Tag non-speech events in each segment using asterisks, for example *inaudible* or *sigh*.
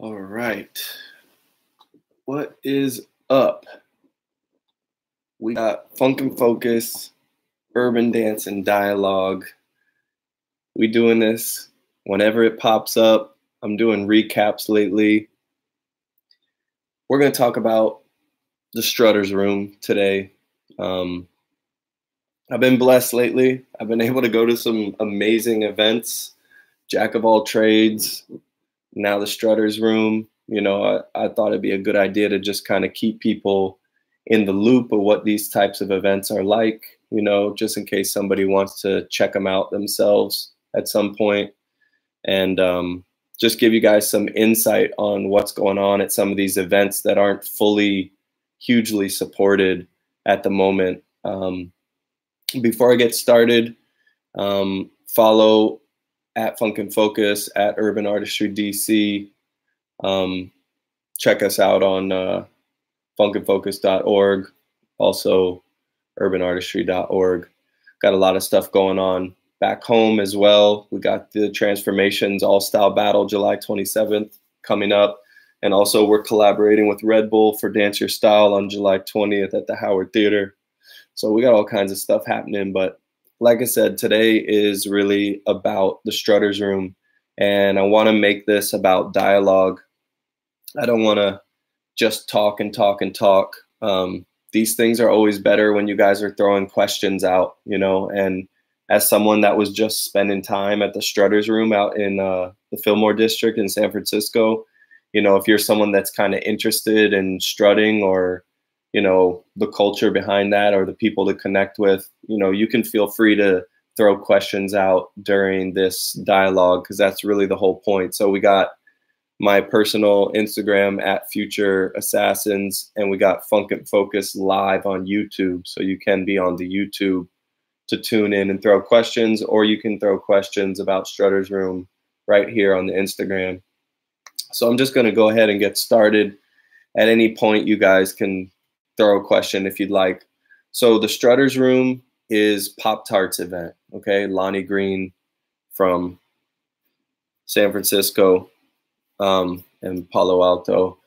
All right. What is up? We got Funk and Focus, Urban Dance and Dialogue. We doing this whenever it pops up. I'm doing recaps lately. We're going to talk about the Strutters Room today. Um, I've been blessed lately. I've been *laughs* able to go to some amazing events, jack of all trades, now the Strutters Room. You know, I, I thought it'd be a good idea to just kind of keep people in the loop of what these types of events are like, you know, just in case somebody wants to check them out themselves at some point and um, just give you guys some insight on what's going on at some of these events that aren't fully hugely supported at the moment. Um, before I get started, um, follow at Funk and Focus at Urban Artistry DC. Um, check us out on uh, funkandfocus.org, also urbanartistry.org. Got a lot of stuff going on back home as well. We got the Transformations All Style Battle July 27th coming up. And also, we're collaborating with Red Bull for Dance Your Style on July 20th at the Howard Theater. So we got all kinds of stuff happening. But like I said, today is really about the Strutters Room. And I want to make this about dialogue. I don't want to just talk and talk and talk. Um, these things are always better when you guys are throwing questions out, you know. And as someone that was just spending time at the Strutters Room out in uh, the Fillmore District in San Francisco, you know, if you're someone that's kind of interested in strutting or you know the culture behind that or the people to connect with you know you can feel free to throw questions out during this dialogue because that's really the whole point. So we got my personal instagram at future assassins and we got funk and focus live on youtube. So you can be on the youtube to tune in and throw questions or you can throw questions about strutters room right here on the instagram. So i'm just going to go ahead and get started. At any point you guys can throw a question if you'd like. So the Strutters Room is Pop Tarts event. Okay, Lonnie Green from San Francisco um, and Palo Alto.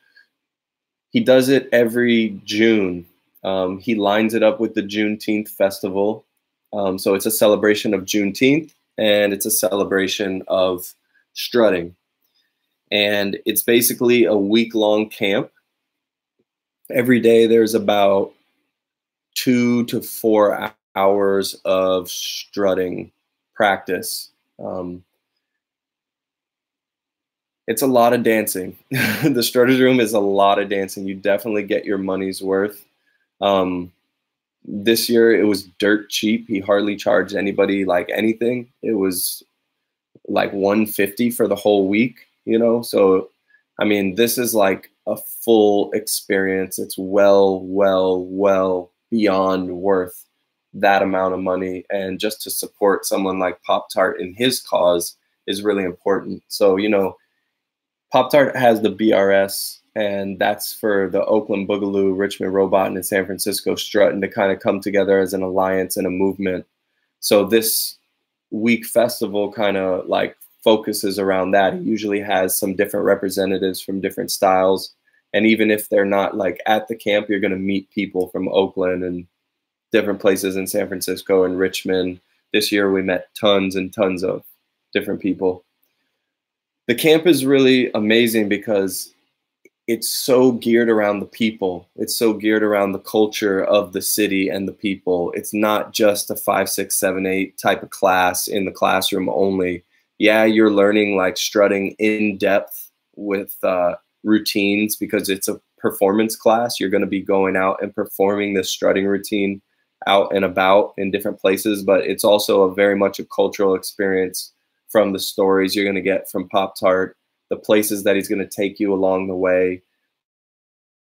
He does it every June. Um, he lines it up with the Juneteenth festival. Um, so it's a celebration of Juneteenth and it's a celebration of strutting. And it's basically a week long camp every day there's about two to four hours of strutting practice. Um, it's a lot of dancing. *laughs* the strutters room is a lot of dancing. You definitely get your money's worth. Um, this year it was dirt cheap. He hardly charged anybody like anything. It was like 150 for the whole week, you know? So, I mean, this is like a full experience. It's well, well, well beyond worth that amount of money. And just to support someone like Pop Tart in his cause is really important. So, you know, Pop Tart has the BRS, and that's for the Oakland Boogaloo, Richmond Robot, and San Francisco Strut, and to kind of come together as an alliance and a movement. So, this week festival kind of like focuses around that. It usually has some different representatives from different styles and even if they're not like at the camp you're going to meet people from oakland and different places in san francisco and richmond. This year we met tons and tons of different people. The camp is really amazing because it's so geared around the people. It's so geared around the culture of the city and the people. It's not just a five six seven eight type of class in the classroom only. Yeah you're learning like strutting in depth with uh, routines because it's a performance class. You're going to be going out and performing this strutting routine out and about in different places, but it's also a very much a cultural experience from the stories you're going to get from Pop Tart, the places that he's going to take you along the way.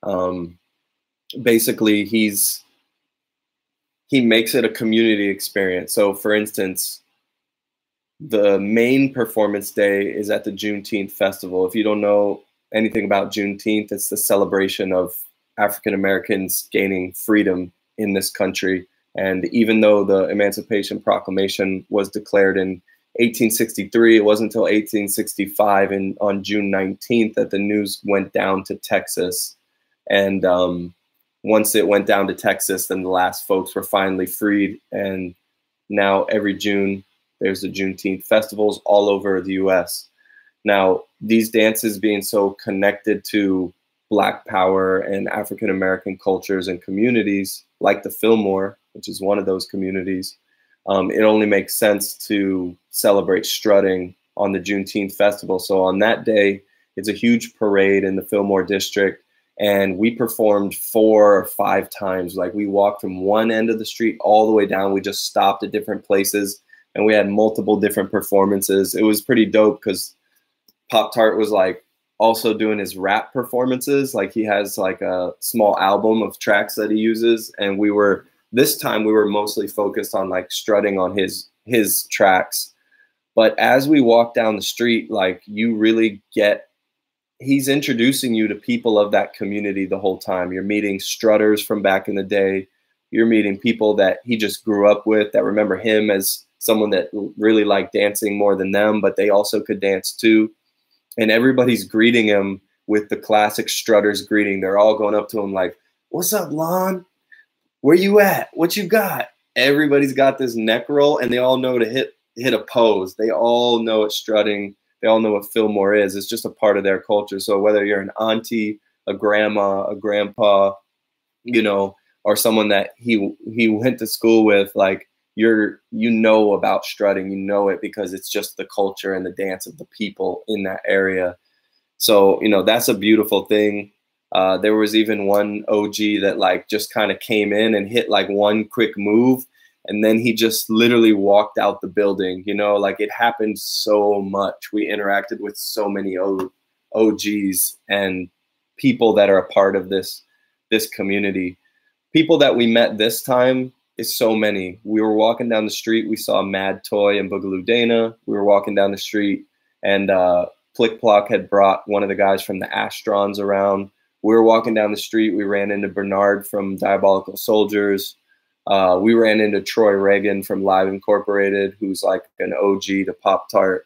Um, basically, he's he makes it a community experience. So, for instance, the main performance day is at the Juneteenth festival. If you don't know anything about Juneteenth, it's the celebration of African Americans gaining freedom in this country. And even though the Emancipation Proclamation was declared in 1863. It wasn't until 1865 and on June 19th that the news went down to Texas. And um, once it went down to Texas, then the last folks were finally freed. And now every June, there's the Juneteenth festivals all over the US. Now, these dances being so connected to Black power and African American cultures and communities, like the Fillmore, which is one of those communities, um, it only makes sense to celebrate strutting on the Juneteenth festival. So on that day, it's a huge parade in the Fillmore district, and we performed four or five times. Like we walked from one end of the street all the way down. We just stopped at different places, and we had multiple different performances. It was pretty dope because Pop Tart was like also doing his rap performances. Like he has like a small album of tracks that he uses, and we were this time we were mostly focused on like strutting on his his tracks. But as we walk down the street like you really get he's introducing you to people of that community the whole time. You're meeting strutters from back in the day. You're meeting people that he just grew up with that remember him as someone that really liked dancing more than them but they also could dance too and everybody's greeting him with the classic strutters greeting they're all going up to him like what's up lon where you at? What you got? Everybody's got this neck roll, and they all know to hit hit a pose. They all know what strutting. They all know what Fillmore is. It's just a part of their culture. So whether you're an auntie, a grandma, a grandpa, you know, or someone that he he went to school with, like you're you know about strutting. You know it because it's just the culture and the dance of the people in that area. So you know that's a beautiful thing. Uh, there was even one OG that like just kind of came in and hit like one quick move, and then he just literally walked out the building. You know, like it happened so much. We interacted with so many o- OGs and people that are a part of this this community. People that we met this time is so many. We were walking down the street, we saw Mad Toy and Boogaloo Dana. We were walking down the street, and uh, Plick Plock had brought one of the guys from the Astrons around we were walking down the street. We ran into Bernard from Diabolical Soldiers. Uh, we ran into Troy Reagan from Live Incorporated, who's like an OG to Pop Tart.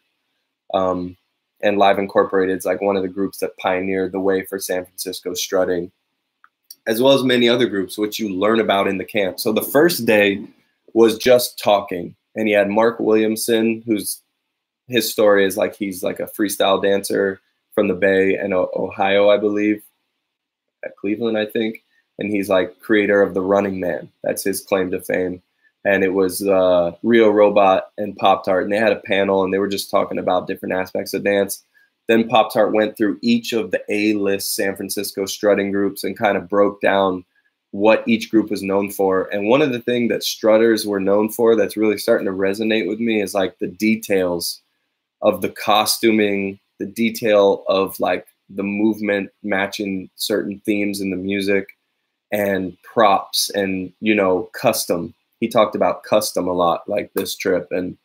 Um, and Live Incorporated is like one of the groups that pioneered the way for San Francisco strutting, as well as many other groups, which you learn about in the camp. So the first day was just talking, and he had Mark Williamson, who's his story is like he's like a freestyle dancer from the Bay and Ohio, I believe at Cleveland, I think, and he's like creator of the Running Man. That's his claim to fame. And it was uh, Rio Robot and Pop Tart, and they had a panel, and they were just talking about different aspects of dance. Then Pop Tart went through each of the A-list San Francisco strutting groups and kind of broke down what each group was known for. And one of the things that strutters were known for that's really starting to resonate with me is like the details of the costuming, the detail of like the movement matching certain themes in the music and props and you know custom he talked about custom a lot like this trip and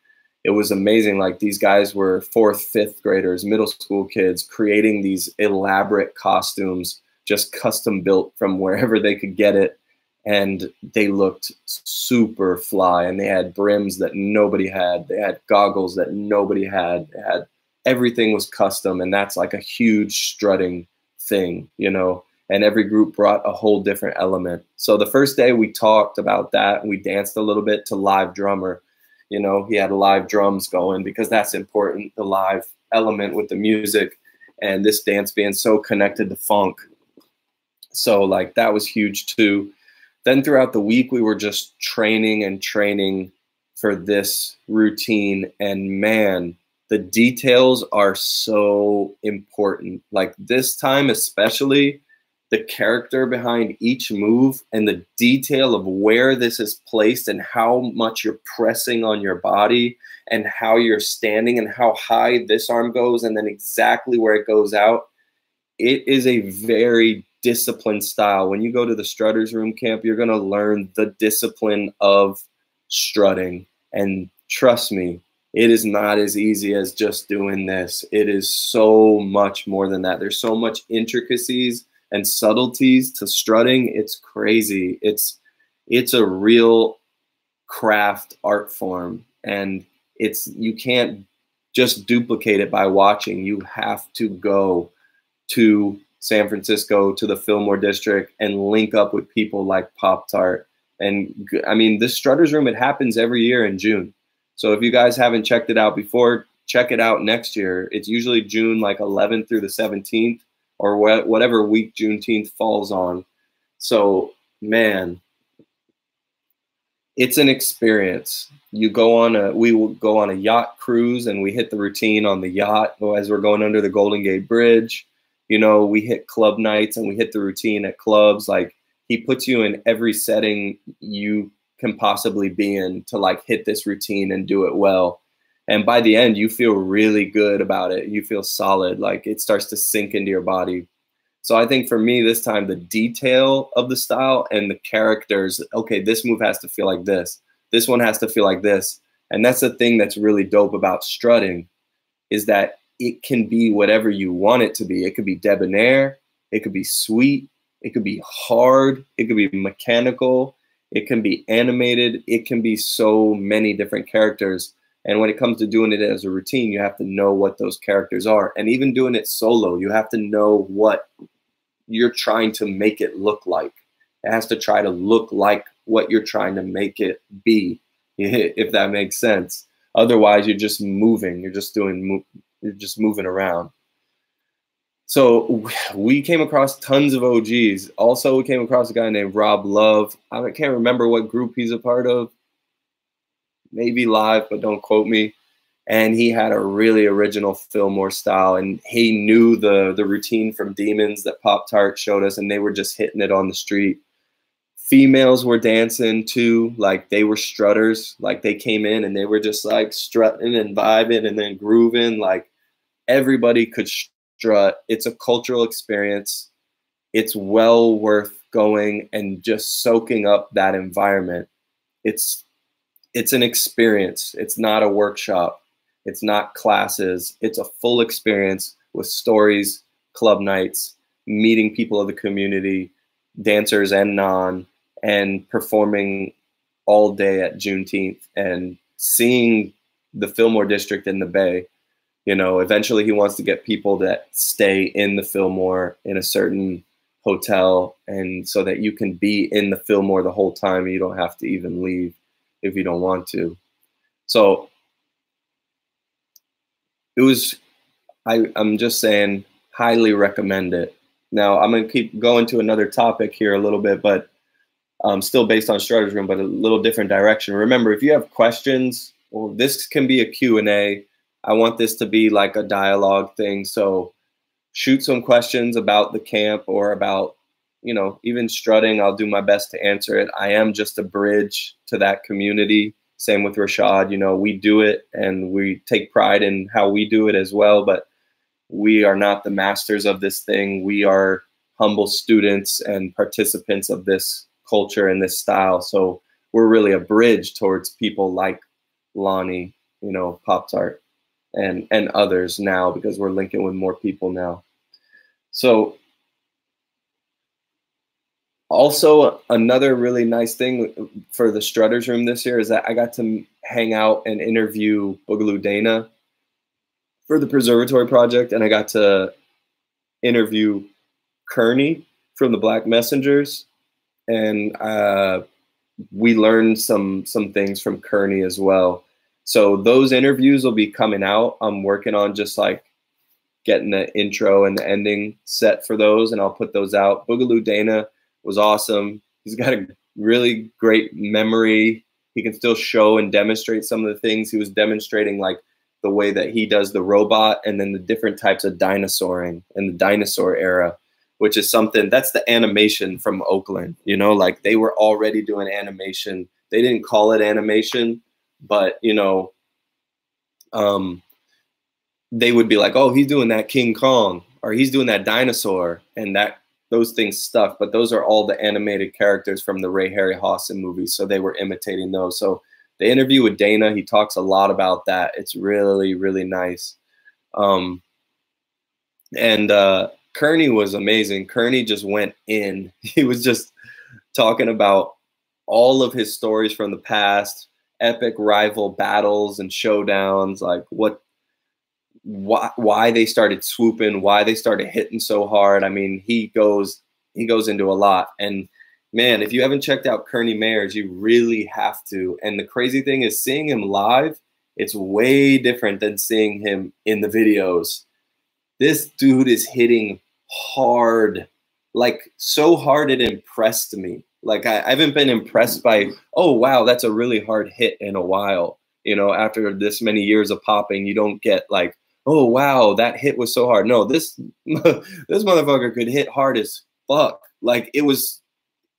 it was amazing like these guys were fourth fifth graders middle school kids creating these elaborate costumes just custom built from wherever they could get it and they looked super fly and they had brims that nobody had they had goggles that nobody had they had everything was custom and that's like a huge strutting thing you know and every group brought a whole different element. So the first day we talked about that and we danced a little bit to live drummer you know he had live drums going because that's important the live element with the music and this dance being so connected to funk so like that was huge too then throughout the week we were just training and training for this routine and man the details are so important. Like this time, especially the character behind each move and the detail of where this is placed and how much you're pressing on your body and how you're standing and how high this arm goes and then exactly where it goes out. It is a very disciplined style. When you go to the strutters room camp, you're going to learn the discipline of strutting. And trust me, it is not as easy as just doing this. It is so much more than that. There's so much intricacies and subtleties to strutting. It's crazy. It's it's a real craft art form and it's you can't just duplicate it by watching. You have to go to San Francisco to the Fillmore district and link up with people like Pop Tart. And I mean, this Strutters Room, it happens every year in June. So if you guys haven't checked it out before, check it out next year. It's usually June like 11th through the 17th or wh- whatever week Juneteenth falls on. So, man, it's an experience. You go on a, we will go on a yacht cruise and we hit the routine on the yacht as we're going under the Golden Gate Bridge. You know, we hit club nights and we hit the routine at clubs. Like he puts you in every setting you can possibly be in to like hit this routine and do it well. And by the end, you feel really good about it. You feel solid. Like it starts to sink into your body. So I think for me this time, the detail of the style and the characters, okay, this move has to feel like this. This one has to feel like this. And that's the thing that's really dope about strutting is that it can be whatever you want it to be. It could be debonair, it could be sweet, it could be hard, it could be mechanical, it can be animated, it can be so many different characters. And when it comes to doing it as a routine, you have to know what those characters are. And even doing it solo, you have to know what you're trying to make it look like. It has to try to look like what you're trying to make it be, *laughs* if that makes sense. Otherwise, you're just moving. You're just doing. You're just moving around. So we came across tons of OGs. Also, we came across a guy named Rob Love. I can't remember what group he's a part of. Maybe live, but don't quote me and he had a really original Fillmore style, and he knew the the routine from Demons that Pop Tart showed us, and they were just hitting it on the street. Females were dancing too, like they were strutters, like they came in and they were just like strutting and vibing and then grooving, like everybody could strut. It's a cultural experience. It's well worth going and just soaking up that environment. It's it's an experience. It's not a workshop it's not classes. It's a full experience with stories, club nights, meeting people of the community, dancers and non, and performing all day at Juneteenth and seeing the Fillmore district in the Bay. You know, eventually he wants to get people that stay in the Fillmore in a certain hotel and so that you can be in the Fillmore the whole time. You don't have to even leave if you don't want to. So it was I, I'm just saying highly recommend it. Now I'm gonna keep going to another topic here a little bit, but um, still based on Strutters Room, but a little different direction. Remember, if you have questions, well, this can be a Q&A. I want this to be like a dialogue thing. So shoot some questions about the camp or about, you know, even strutting. I'll do my best to answer it. I am just a bridge to that community. Same with Rashad. You know, we do it and we take pride in how we do it as well. But we are not the masters of this thing. We are humble students and participants of this culture and this style. So we're really a bridge towards people like Lonnie, you know, Pop Tart, and and others now because we're linking with more people now. So also another really nice thing for the strutters room this year is that i got to hang out and interview boogaloo dana for the preservatory project and i got to interview kearney from the black messengers. And uh, we learned some some things from kearney as well. So those interviews will be coming out. I'm working on just like getting the intro and the ending set for those and i'll put those out. Boogaloo dana was awesome. He's got a really great memory. He can still show and demonstrate some of the things he was demonstrating, like the way that he does the robot and then the different types of dinosauring and the dinosaur era, which is something that's the animation from Oakland. You know, like they were already doing animation. They didn't call it animation, but you know, um, they would be like, "Oh, he's doing that King Kong," or "He's doing that dinosaur," and that those things stuck, but those are all the animated characters from the Ray Harryhausen movies. So they were imitating those. So the interview with Dana, he talks a lot about that. It's really, really nice. Um, and uh, Kearney was amazing. Kearney just went in. *laughs* He was just talking about all of his stories from the past, epic rival battles and showdowns, like what why why they started swooping, why they started hitting so hard. I mean, he goes he goes into a lot. And man, if you haven't checked out Kearney Mayers, you really have to. And the crazy thing is seeing him live, it's way different than seeing him in the videos. This dude is hitting hard, like so hard it impressed me. Like I, I haven't been impressed by, oh wow, that's a really hard hit in a while. You know, after this many years of popping, you don't get like, oh wow, that hit was so hard. No, this *laughs* this motherfucker could hit hard as fuck. Like it was,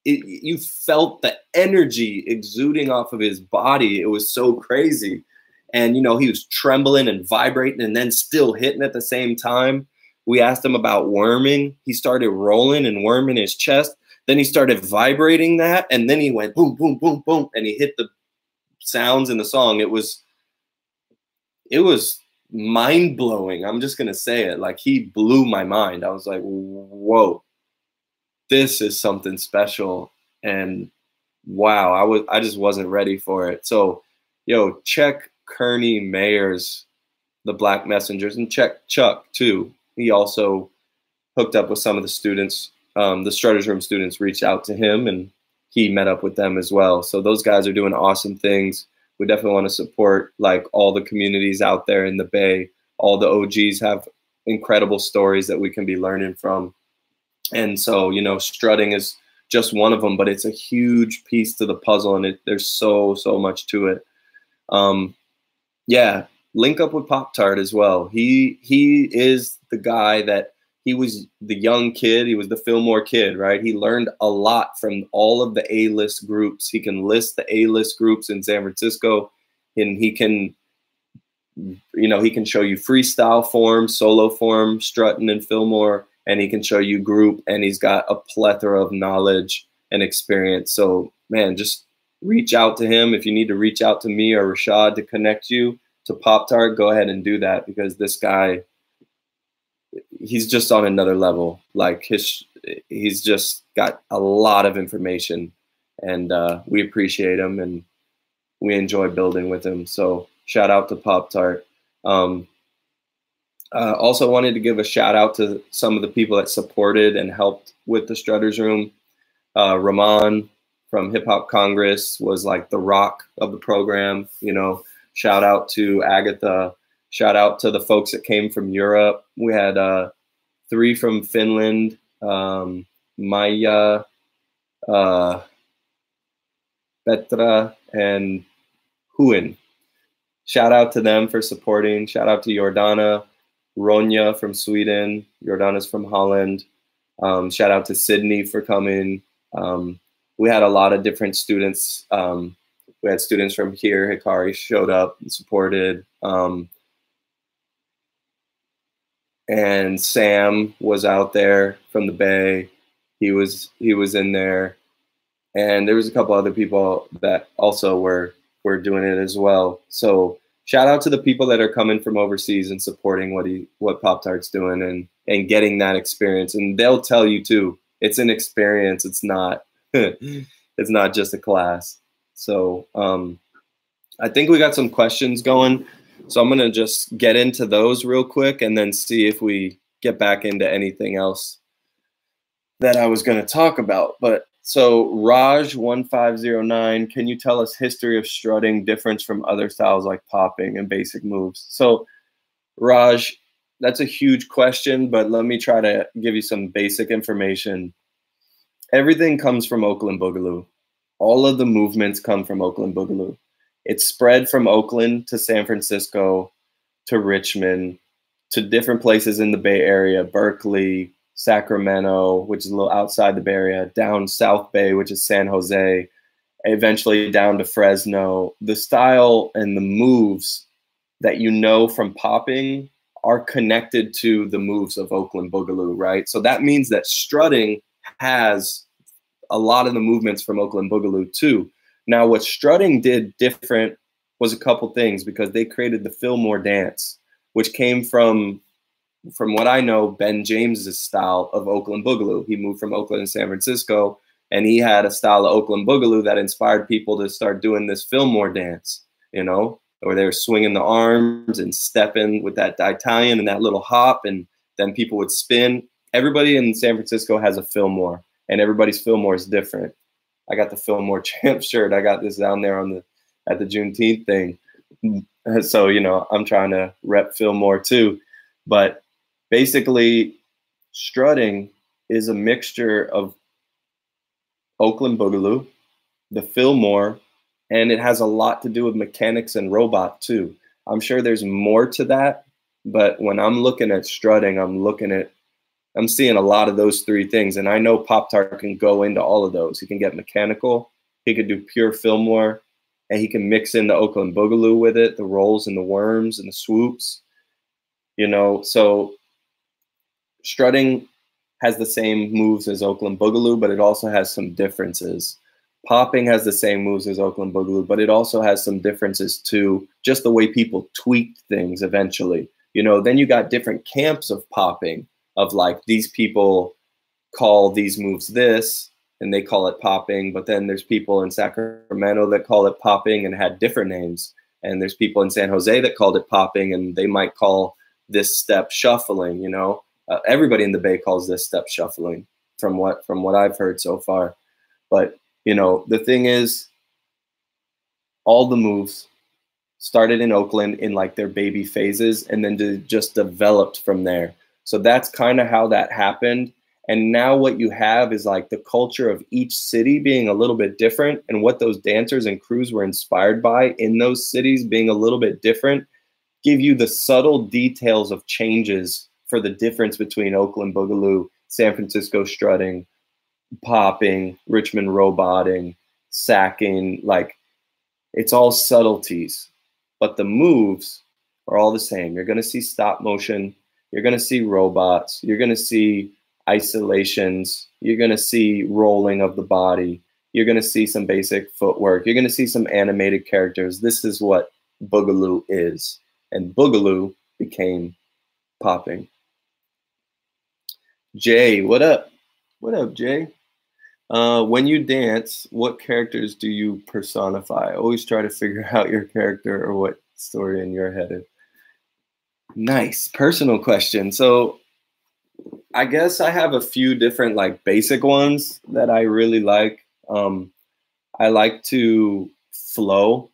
it, you felt the energy exuding off of his body. It was so crazy, and you know he was trembling and vibrating, and then still hitting at the same time. We asked him about worming. He started rolling and worming his chest. Then he started vibrating that, and then he went boom, boom, boom, boom, and he hit the sounds in the song. It was, it was mind blowing. I'm just gonna say it. Like he blew my mind. I was like, whoa, this is something special. And wow, I was I just wasn't ready for it. So, yo, check Kearney Mayers, the Black Messengers, and check Chuck too. He also hooked up with some of the students. Um, the Strutters Room students reached out to him, and he met up with them as well. So those guys are doing awesome things we definitely want to support like all the communities out there in the Bay. All the OGs have incredible stories that we can be learning from. And so, you know, strutting is just one of them, but it's a huge piece to the puzzle, and it, there's so so much to it. Um, yeah, link up with Pop Tart as well. He he is the guy that he was the young kid. He was the Fillmore kid, right? He learned a lot from all of the A list groups. He can list the A list groups in San Francisco, and he can, you know, he can show you freestyle form, solo form, strutting and Fillmore, and he can show you group, and he's got a plethora of knowledge and experience. So, man, just reach out to him. If you need to reach out to me or Rashad to connect you to Pop Tart, go ahead and do that because this guy he's just on another level. Like his, he's just got a lot of information, and uh, we appreciate him and we enjoy building with him. So shout out to Pop Tart. Um, uh, also wanted to give a shout out to some of the people that supported and helped with the Strutters Room. Uh, Ramon from Hip Hop Congress was like the rock of the program. You know, shout out to Agatha Shout out to the folks that came from Europe. We had uh, three from Finland, um, Maya, uh, Petra, and Huin. Shout out to them for supporting. Shout out to Jordana, Ronja from Sweden. Jordana's from Holland. Um, shout out to Sydney for coming. Um, we had a lot of different students. Um, we had students from here. Hikari showed up and supported. Um, and Sam was out there from the Bay. He was he was in there, and there was a couple other people that also were were doing it as well. So shout out to the people that are coming from overseas and supporting what he what Pop Tart's doing and and getting that experience. And they'll tell you too, it's an experience. It's not *laughs* it's not just a class. So um, I think we got some questions going. So I'm going to just get into those real quick and then see if we get back into anything else that I was going to talk about. But so Raj1509, can you tell us history of strutting difference from other styles like popping and basic moves? So Raj, that's a huge question, but let me try to give you some basic information. Everything comes from Oakland Boogaloo. All of the movements come from Oakland Boogaloo. It spread from Oakland to San Francisco to Richmond to different places in the Bay Area, Berkeley, Sacramento, which is a little outside the Bay Area, down South Bay, which is San Jose, eventually down to Fresno. The style and the moves that you know from popping are connected to the moves of Oakland Boogaloo, right? So that means that strutting has a lot of the movements from Oakland Boogaloo too. Now, what strutting did different was a couple things because they created the Fillmore dance, which came from, from what I know, Ben James's style of Oakland Boogaloo. He moved from Oakland to San Francisco. and he had a style of Oakland Boogaloo that inspired people to start doing this Fillmore dance, you know, where they were swinging the arms and stepping with that Italian and that little hop, and then people would spin. Everybody in San Francisco has a Fillmore, and everybody's Fillmore is different. I got the Fillmore *laughs* champ shirt. I got this down there on the at the Juneteenth thing. Mm, so you know, I'm trying to rep Fillmore too, but basically, strutting is a mixture of Oakland Boogaloo, the Fillmore, and it has a lot to do with mechanics and robot too. I'm sure there's more to that, but when I'm looking at strutting, I'm looking at I'm seeing a lot of those three things. And I know Pop Tart can go into all of those. He can get mechanical, he could do pure Fillmore, and he can mix in the Oakland Boogaloo with it, the rolls and the worms and the swoops. You know, so strutting has the same moves as Oakland Boogaloo, but it also has some differences. Popping has the same moves as Oakland Boogaloo, but it also has some differences too, just the way people tweak things eventually. You know, then you got different camps of popping, of like these people call these moves this and they call it popping, but then there's people in Sacramento that call it popping and had different names. And there's people in San Jose that called it popping and they might call this step shuffling, you know uh, everybody in the Bay calls this step shuffling, from what from what I've heard so far. But you know, the thing is, all the moves started in Oakland in like their baby phases, and then just developed from there. So that's kind of how that happened. And now what you have is like the culture of each city being a little bit different, and what those dancers and crews were inspired by in those cities being a little bit different, give you the subtle details of changes for the difference between Oakland Boogaloo, San Francisco strutting, popping, Richmond roboting, sacking. Like it's all subtleties, but the moves are all the same. You're going to see stop motion. You're going to see robots. You're going to see isolations. You're going to see rolling of the body. You're going to see some basic footwork. You're going to see some animated characters. This is what Boogaloo is. And Boogaloo became popping. Jay, what up? What up, Jay? Uh, when you dance, what characters do you personify? always try to figure *laughs* out your character or what story in your head is. Nice personal question. So, I guess I have a few different like basic ones that I really like. Um, I like to flow,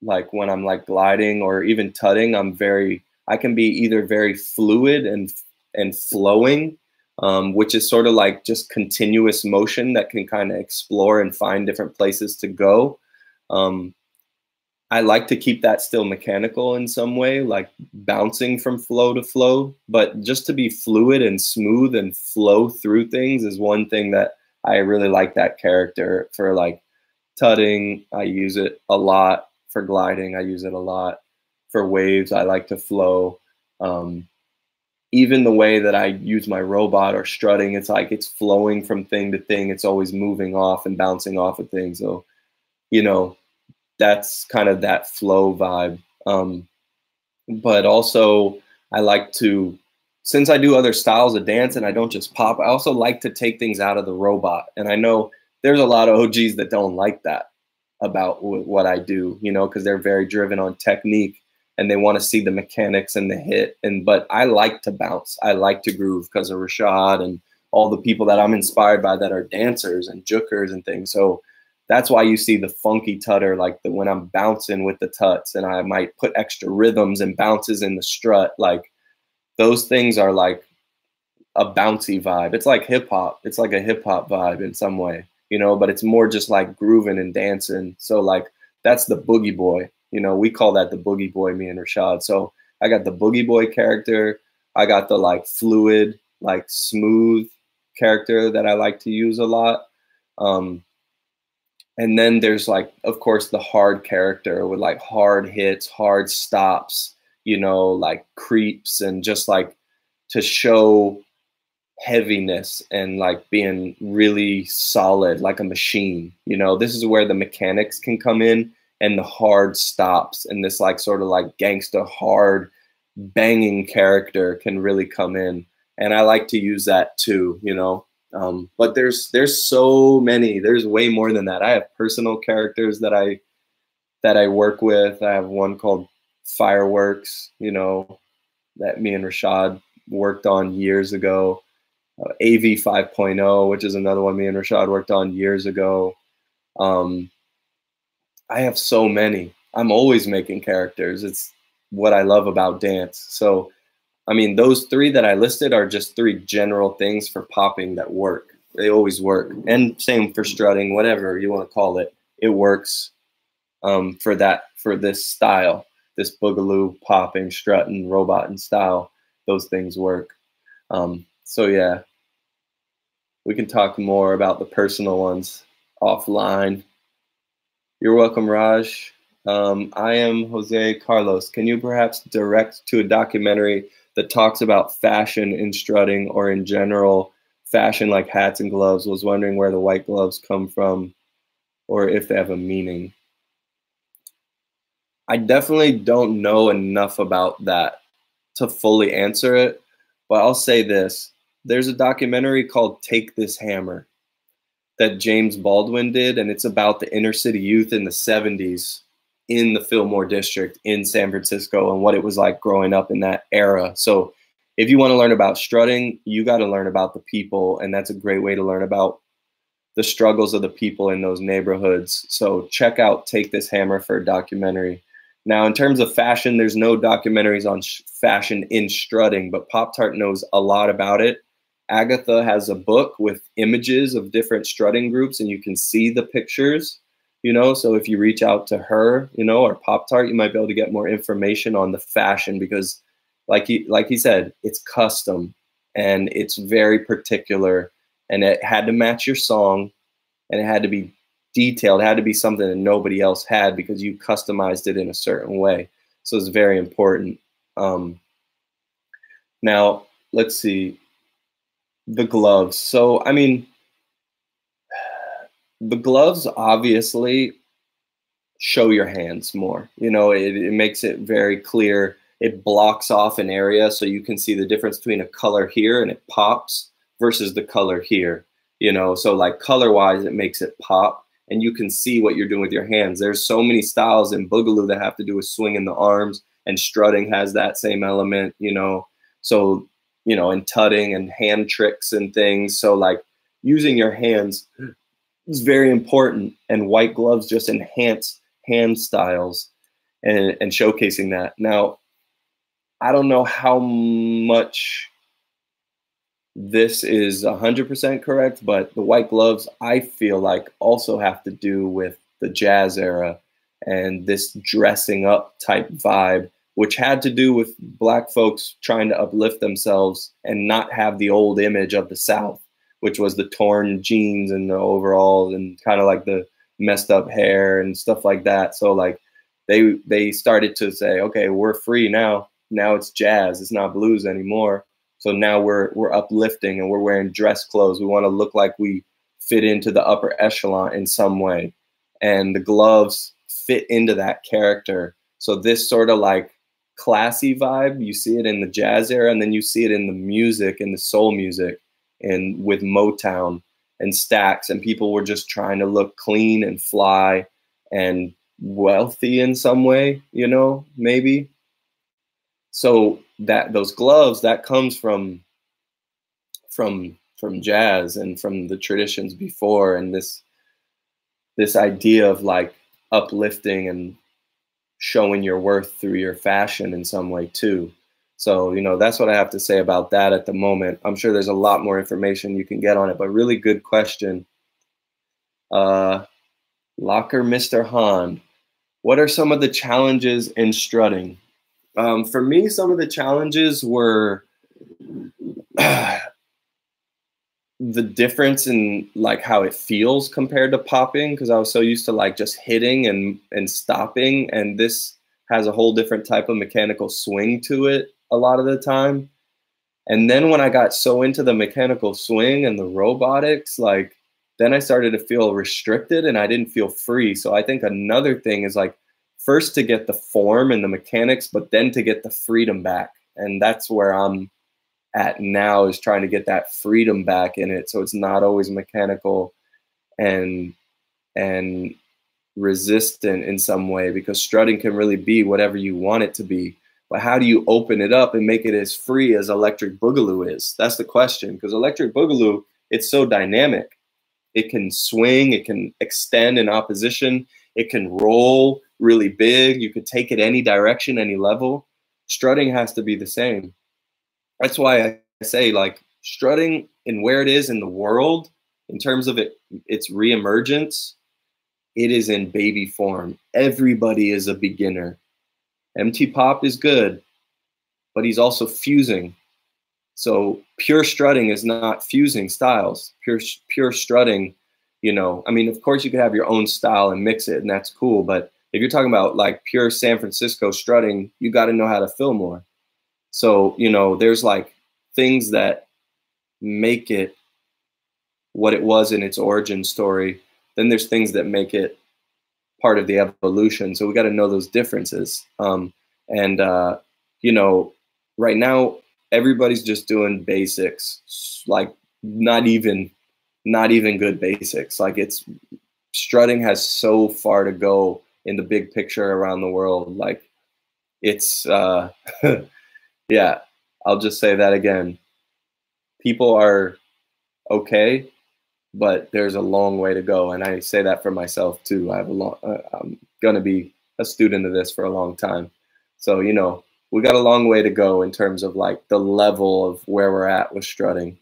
like when I'm like gliding or even tutting. I'm very, I can be either very fluid and and flowing um, which is sort of like just continuous motion that can kind of explore and find different places to go. Um, I like to keep that still mechanical in some way, like bouncing from flow to flow. But just to be fluid and smooth and flow through things is one thing that I really like that character for. Like tutting, I use it a lot. For gliding, I use it a lot. For waves, I like to flow. Um, even the way that I use my robot or strutting, it's like it's flowing from thing to thing. It's always moving off and bouncing off of things. So, you know, that's kind of that flow vibe. Um, but also, I like to, since I do other styles of dance and I don't just pop, I also like to take things out of the robot. And I know there's a lot of OGs that don't like that about w- what I do, you know, because they're very driven on technique and they want to see the mechanics and the hit. And but I like to bounce. I like to groove because of Rashad and all the people that I'm inspired by that are dancers and jookers and things. So that's why you see the funky tutter, like the, when I'm bouncing with the tuts, and I might put extra rhythms and bounces in the strut. Like those things are like a bouncy vibe. It's like hip hop. It's like a hip hop vibe in some way, you know. But it's more just like grooving and dancing. So like that's the boogie boy you know, we call that the boogie boy, me and Rashad. So I got the boogie boy character. I got the like fluid, like smooth character that I like to use a lot. Um, and then there's like, of course, the hard character with like hard hits, hard stops, you know, like creeps and just like to show heaviness and like being really solid like a machine. You know, this is where the mechanics can come in and the hard stops and this like sort of like gangster hard banging character can really come in and i like to use that too you know Um, but there's there's so many. There's way more than that. I have personal characters that I that I work with. I have one called Fireworks. You know, that me and Rashad worked on years ago. Uh, AV 5.0, which is another one me and Rashad worked on years ago. Um, I have so many. I'm always making characters. It's what I love about dance. So, I mean, those three that I listed are just three general things for popping that work. They always work. And same for strutting, whatever you want to call it. It works um, for that, for this style, this boogaloo, popping, strutting, robot and style. Those things work. Um, so, yeah, we can talk more about the personal ones offline. You're welcome, Raj. Um, I am Jose Carlos. Can you perhaps direct to a documentary that talks about fashion in strutting or in general fashion like hats and gloves? Was wondering where the white gloves come from or if they have a meaning. I definitely don't know enough about that to fully answer it, but I'll say this. There's a documentary called Take This Hammer that James Baldwin did, and it's about the inner city youth in the 70s in the Fillmore district in San Francisco and what it was like growing up in that era. So if you want to learn about strutting, you got to learn about the people, and that's a great way to learn about the struggles of the people in those neighborhoods. So check out Take This Hammer for a documentary. Now, in terms of fashion, there's no documentaries on sh- fashion in strutting, but Pop Tart knows a lot about it. Agatha has a book with images of different strutting groups, and you can see the pictures you know? So if you reach out to her you know or pop tart you might be able to get more information on the fashion because like he like he said it's custom and it's very particular and it had to match your song and it had to be detailed. It had to be something that nobody else had because you customized it in a certain way. So it's very important. Um, now let's see. The gloves. So i mean the gloves obviously show your hands more. You know, it, it, makes it very clear. It blocks off an area so you can see the difference between a color here and it pops versus the color here. You know, so like color wise, it makes it pop and you can see what you're doing with your hands. There's so many styles in Boogaloo that have to do with swinging the arms and strutting has that same element, you know. So, you know, and tutting and hand tricks and things. So like using your hands is very important, and white gloves just enhance hand styles and, and showcasing that. Now, I don't know how much this is 100% correct, but the white gloves, I feel like, also have to do with the jazz era and this dressing up type vibe, which had to do with black folks trying to uplift themselves and not have the old image of the South which was the torn jeans and the overalls and kind of like the messed up hair and stuff like that. So like they they started to say, okay, we're free now. Now it's jazz. It's not blues anymore. So now we're we're uplifting and we're wearing dress clothes. We want to look like we fit into the upper echelon in some way. And the gloves fit into that character. So this sort of like classy vibe, you see it in the jazz era and then you see it in the music and the soul music and with Motown and Stax, and people were just trying to look clean and fly and wealthy in some way, you know, maybe. So that those gloves that comes from from from jazz and from the traditions before and this this idea of like uplifting and showing your worth through your fashion in some way too. So, you know, that's what I have to say about that at the moment. I'm sure there's a lot more information you can get on it, but really good question. Uh, Locker Mr. Han, what are some of the challenges in strutting? Um, for me, some of the challenges were *sighs* the difference in like how it feels compared to popping because I was so used to like just hitting and and stopping, and this has a whole different type of mechanical swing to it a lot of the time. And then when I got so into the mechanical swing and the robotics, like then I started to feel restricted and I didn't feel free. So I think another thing is like first to get the form and the mechanics, but then to get the freedom back. And that's where I'm at now is trying to get that freedom back in it so it's not always mechanical and and resistant in some way because strutting can really be whatever you want it to be but how do you open it up and make it as free as electric boogaloo is that's the question because electric boogaloo it's so dynamic it can swing it can extend in opposition it can roll really big you could take it any direction any level strutting has to be the same that's why I say like strutting and where it is in the world in terms of it its reemergence, it is in baby form. Everybody is a beginner. MT Pop is good, but he's also fusing. So pure strutting is not fusing styles. Pure pure strutting, you know, I mean, of course you could have your own style and mix it, and that's cool. But if you're talking about like pure San Francisco strutting, you got to know how to Fillmore. So, you know, there's like things that make it what it was in its origin story. Then there's things that make it part of the evolution. So we got to know those differences. Um, and, uh, you know, right now, everybody's just doing basics, like not even, not even good basics. Like it's strutting has so far to go in the big picture around the world. Like it's, uh, *laughs* yeah, I'll just say that again. People are okay, but there's a long way to go, and I say that for myself too. I have a long. Uh, I'm gonna be a student of this for a long time, so you know we got a long way to go in terms of like the level of where we're at with strutting.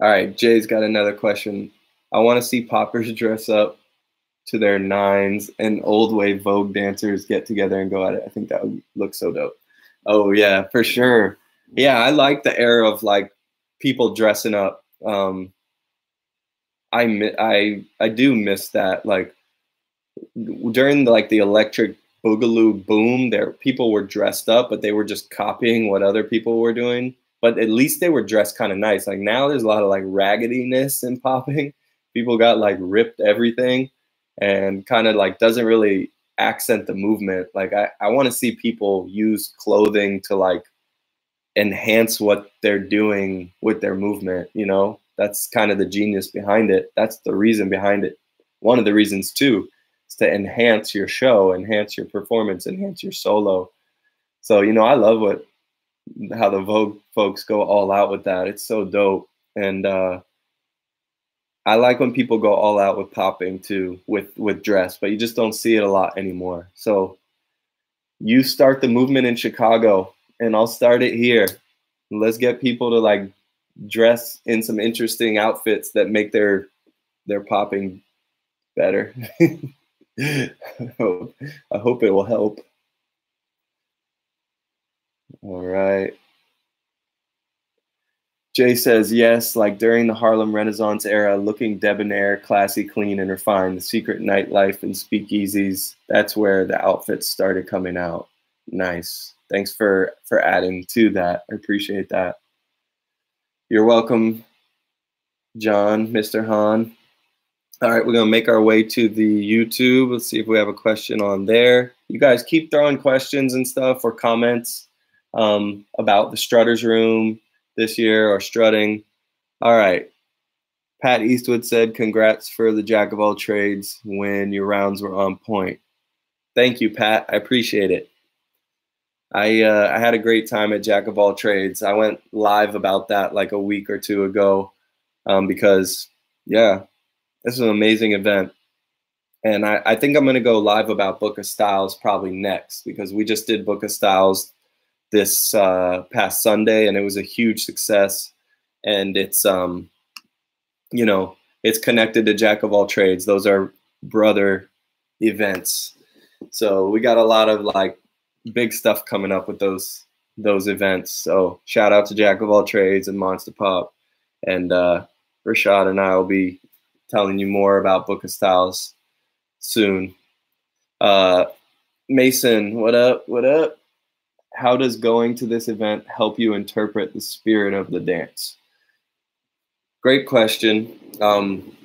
All right, Jay's got another question. I want to see poppers *laughs* dress up to their nines and old way Vogue dancers get together and go at it. I think that would look so dope. Oh yeah, for sure. Yeah, I like the era of like people dressing up. Um, I I I do miss that. Like during the, like the electric boogaloo boom, there people were dressed up, but they were just copying what other people were doing. But at least they were dressed kind of nice. Like now, there's a lot of like raggediness in *laughs* popping. People got like ripped everything, and kind of like doesn't really accent the movement. Like I, I want to see people use clothing to like enhance what they're doing with their movement, you know? That's kind of the genius behind it. That's the reason behind it. One of the reasons too is to enhance your show, enhance your performance, enhance your solo. So, you know, I love what how the Vogue folks go all out with that. It's so dope. And uh I like when people go all out with popping too, with with dress, but you just don't see it a lot anymore. So you start the movement in Chicago, and I'll start it here. Let's get people to like dress in some interesting outfits that make their their popping better. *laughs* I hope it will help. All right. Jay says, yes, like during the Harlem Renaissance era, looking debonair, classy, clean, and refined, the secret nightlife and speakeasies, that's where the outfits started coming out. Nice. Thanks for for adding to that. I appreciate that. You're welcome, John, Mr. Hahn. All right, we're gonna make our way to the YouTube. Let's see if we have a question on there. You guys keep throwing questions and stuff or comments um, about the Strutters Room, this year or strutting. All right. Pat Eastwood said, Congrats for the jack of all trades when your rounds were on point. Thank you, Pat. I appreciate it. I uh, I had a great time at Jack of All Trades. I went live about that like a week or two ago um, because, yeah, this is an amazing event. And I, I think I'm going to go live about Book of Styles probably next because we just did Book of Styles this uh, past Sunday, and it was a huge success. And it's um, you know, it's connected to Jack of all trades. Those are brother events. So we got a lot of like big stuff coming up with those those events. So shout out to Jack of all trades and Monster Pop. And uh Rashad and I will be telling you more about Book of Styles soon. Uh Mason, what up? What up? how does going to this event help you interpret the spirit of the dance? Great question. Um,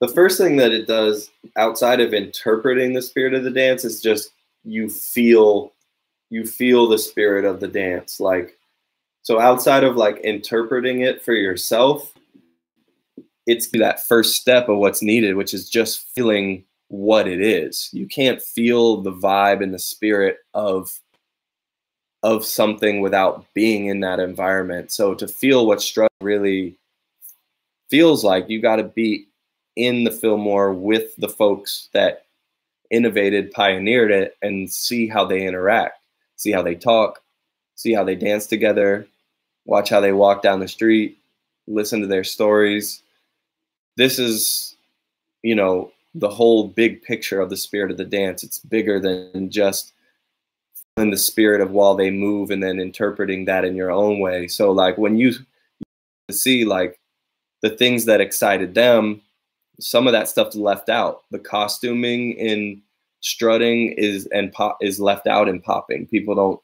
the first thing that it does outside of interpreting the spirit of the dance is just you feel you feel the spirit of the dance like so outside of like interpreting it for yourself it's that first step of what's needed which is just feeling what it is. You can't feel the vibe and the spirit of of something without being in that environment. So to feel what strut really feels like you got to be in the Fillmore with the folks that innovated, pioneered it, and see how they interact, see how they talk, see how they dance together, watch how they walk down the street, listen to their stories. This is, you know, the whole big picture of the spirit of the dance. It's bigger than just in the spirit of while they move and then interpreting that in your own way. So like when you see like the things that excited them some of that stuff's left out. The costuming in strutting is and pop is left out in popping. People don't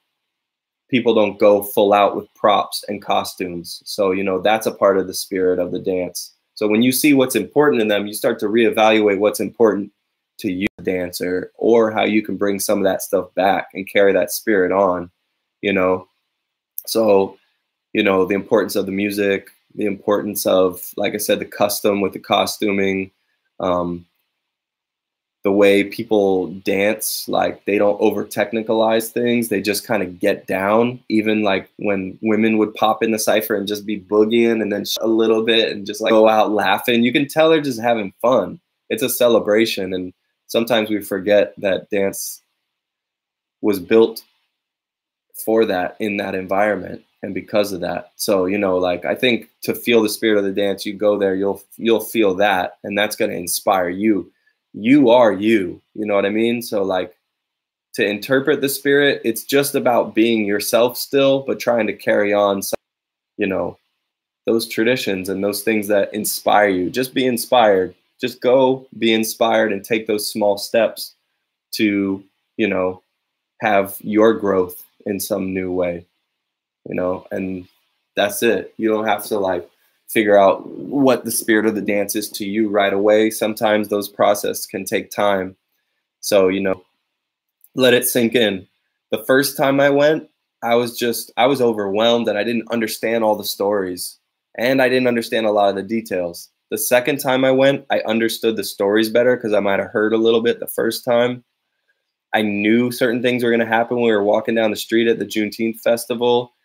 people don't go full out with props and costumes. So, you know, that's a part of the spirit of the dance. So when you see what's important in them, you start to reevaluate what's important to you dancer or how you can bring some of that stuff back and carry that spirit on, you know. So, you know, the importance of the music, the importance of, like I said, the custom with the costuming, um, the way people dance, like they don't over technicalize things. They just kind of get down. Even like when women would pop in the cipher and just be boogieing and then a little bit and just like go out laughing, you can tell they're just having fun. It's a celebration. And sometimes we forget that dance was built for that in that environment and because of that. So you know like i think to feel the spirit of the dance you go there you'll you'll feel that and that's going to inspire you. You are you you know what i mean? So like to interpret the spirit it's just about being yourself still but trying to carry on some, you know those traditions and those things that inspire you. Just be inspired. Just go be inspired and take those small steps to you know have your growth in some new way you know, and that's it. You don't have to like figure out what the spirit of the dance is to you right away. Sometimes those processes can take time. So, you know, let it sink in. The first time I went, I was just I was overwhelmed and I didn't understand all the stories and I didn't understand a lot of the details. The second time I went, I understood the stories better because I might have heard a little bit the first time. I knew certain things were going to happen when we were walking down the street at the Juneteenth festival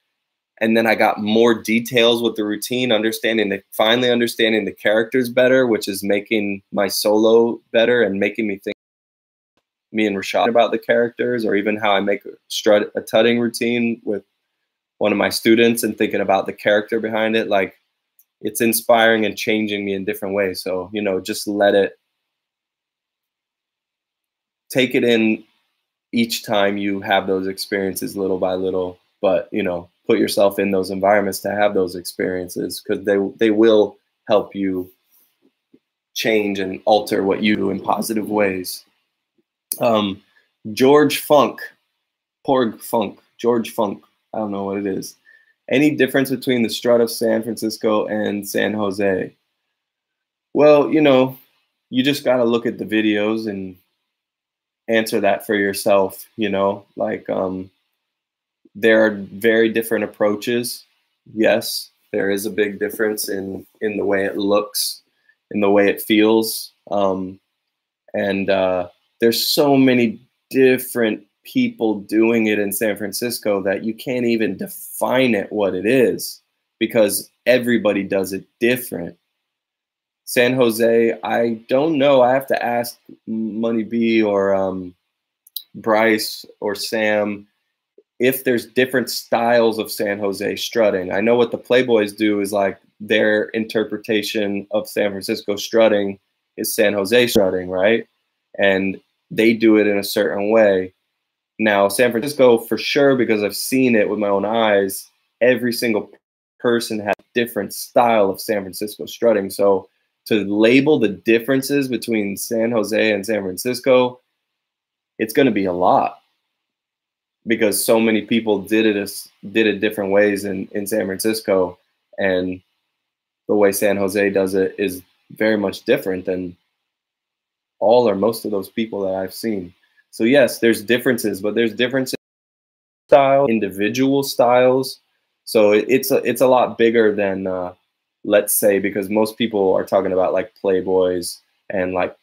and then I got more details with the routine, understanding the finally understanding the characters better, which is making my solo better and making me think me and Rashad about the characters, or even how I make a strut a tutting routine with one of my students and thinking about the character behind it. Like it's inspiring and changing me in different ways. So, you know, just let it take it in each time you have those experiences little by little. But, you know, put yourself in those environments to have those experiences because they they will help you change and alter what you do in positive ways. Um, George Funk, Porg Funk, George Funk. I don't know what it is. Any difference between the strut of San Francisco and San Jose? Well, you know, you just got to look at the videos and answer that for yourself. You know, like um, there are very different approaches. Yes, there is a big difference in in the way it looks, in the way it feels, um, and uh, there's so many different people doing it in San Francisco that you can't even define it what it is because everybody does it different. San Jose, I don't know. I have to ask Money B or um, Bryce or Sam if there's different styles of San Jose strutting. I know what the Playboys do is like their interpretation of San Francisco strutting is San Jose strutting, right? And they do it in a certain way. Now, San Francisco, for sure, because I've seen it with my own eyes, every single person has a different style of San Francisco strutting. So to label the differences between San Jose and San Francisco, it's going to be a lot because so many people did it did it different ways in in San Francisco, and the way San Jose does it is very much different than all or most of those people that I've seen. So yes, there's differences, but there's differences in style, individual styles. So it, it's a it's a lot bigger than uh, let's say because most people are talking about like Playboys and like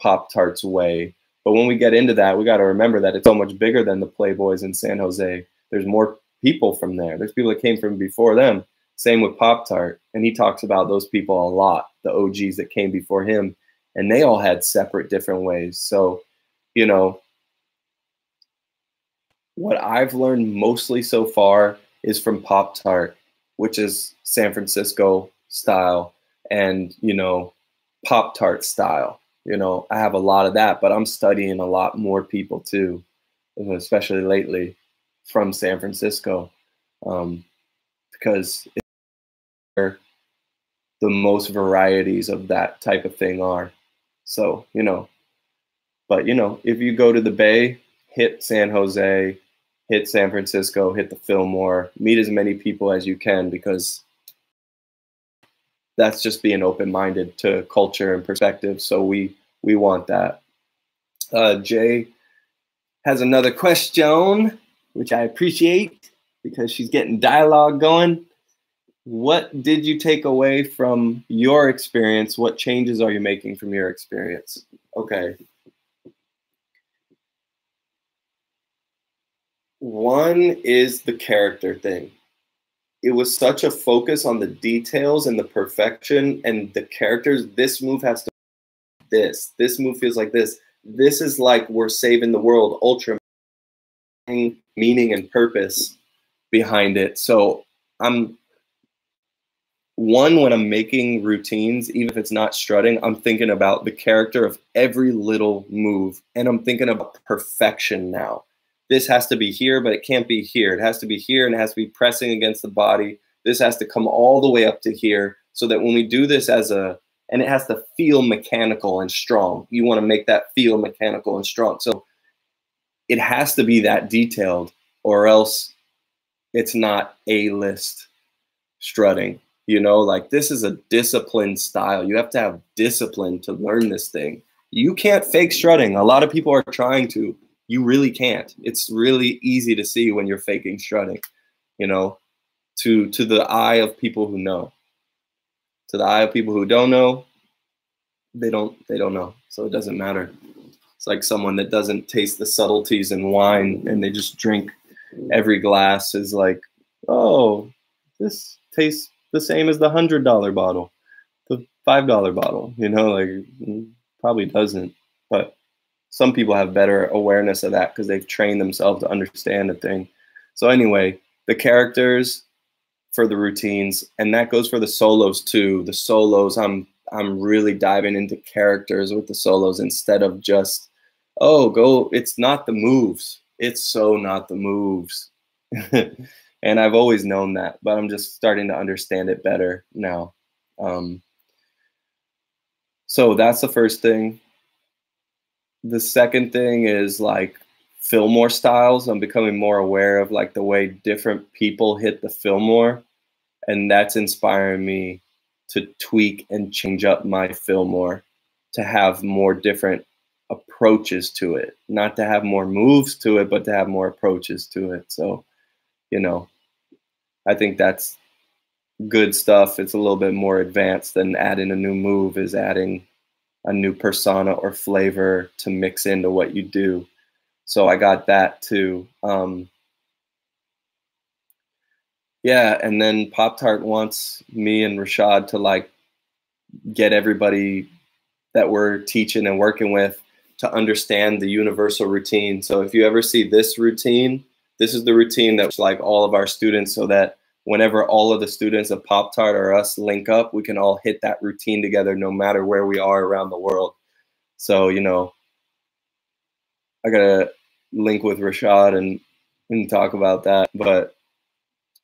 Pop Tarts way. But when we get into that, we got to remember that it's so much bigger than the Playboys in San Jose. There's more people from there. There's people that came from before them. Same with Pop Tart, and he talks about those people a lot, the OGs that came before him, and they all had separate different ways. So, you know, what I've learned mostly so far is from Pop Tart, which is San Francisco style and, you know, Pop Tart style. You know, I have a lot of that, but I'm studying a lot more people too, especially lately from San Francisco, um, because the most varieties of that type of thing are. So, you know, but you know, if you go to the Bay, hit San Jose, hit San Francisco, hit the Fillmore, meet as many people as you can because that's just being open-minded to culture and perspective. So we we want that. Uh, Jay has another question, which I appreciate because she's getting dialogue going. What did you take away from your experience? What changes are you making from your experience? Okay, One is the character thing. It was such a focus on the details and the perfection and the characters. This move has to this. This move feels like this. This is like we're saving the world. Ultra meaning and purpose behind it. So I'm one when I'm making routines, even if it's not strutting, I'm thinking about the character of every little move, and I'm thinking about perfection now this has to be here, but it can't be here. It has to be here and it has to be pressing against the body. This has to come all the way up to here so that when we do this as a, and it has to feel mechanical and strong. You want to make that feel mechanical and strong. So it has to be that detailed or else it's not a list strutting. You know, like this is a disciplined style. You have to have discipline to learn this thing. You can't fake strutting. A lot of people are trying to you really can't. It's really easy to see when you're faking strutting, you know, to to the eye of people who know. To the eye of people who don't know, they don't they don't know. So it doesn't matter. It's like someone that doesn't taste the subtleties in wine and they just drink every glass is like, oh, this tastes the same as the hundred dollar bottle, the five dollar bottle. You know, like mm, probably doesn't. But some people have better awareness of that because they've trained themselves to understand the thing. So anyway, the characters for the routines, and that goes for the solos too. The solos, I'm I'm really diving into characters with the solos instead of just, oh, go. It's not the moves. It's so not the moves. *laughs* and I've always known that, but I'm just starting to understand it better now. Um, so that's the first thing the second thing is like Fillmore styles. I'm becoming more aware of like the way different people hit the Fillmore, and that's inspiring me to tweak and change up my Fillmore to have more different approaches to it. Not to have more moves to it, but to have more approaches to it. So, you know, I think that's good stuff. It's a little bit more advanced than adding a new move is adding a new persona or flavor to mix into what you do. So I got that too. Um, yeah, and then Pop Tart wants me and Rashad to like get everybody that we're teaching and working with to understand the universal routine. So if you ever see this routine, this is the routine that's like all of our students so that whenever all of the students of Pop Tart or us link up, we can all hit that routine together no matter where we are around the world. So, you know, I gotta link with Rashad and, and talk about that. But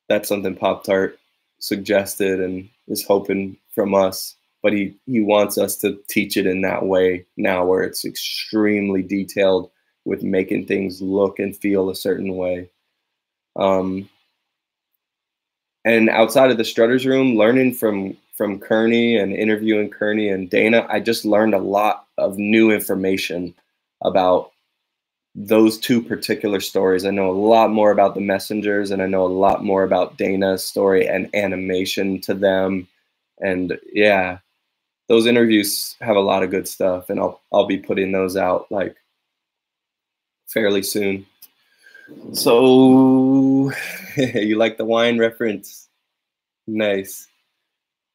that's something Pop Tart suggested and is hoping from us. But he, he wants us to teach it in that way now where it's extremely detailed with making things look and feel a certain way. Um, and outside of the strutters room learning from from kearney and interviewing kearney and dana i just learned a lot of new information about those two particular stories. I know a lot more about the messengers and I know a lot more about Dana's story and animation to them. And yeah, those interviews have a lot of good stuff and I'll I'll be putting those out like fairly soon. So *laughs* you like the wine reference? Nice.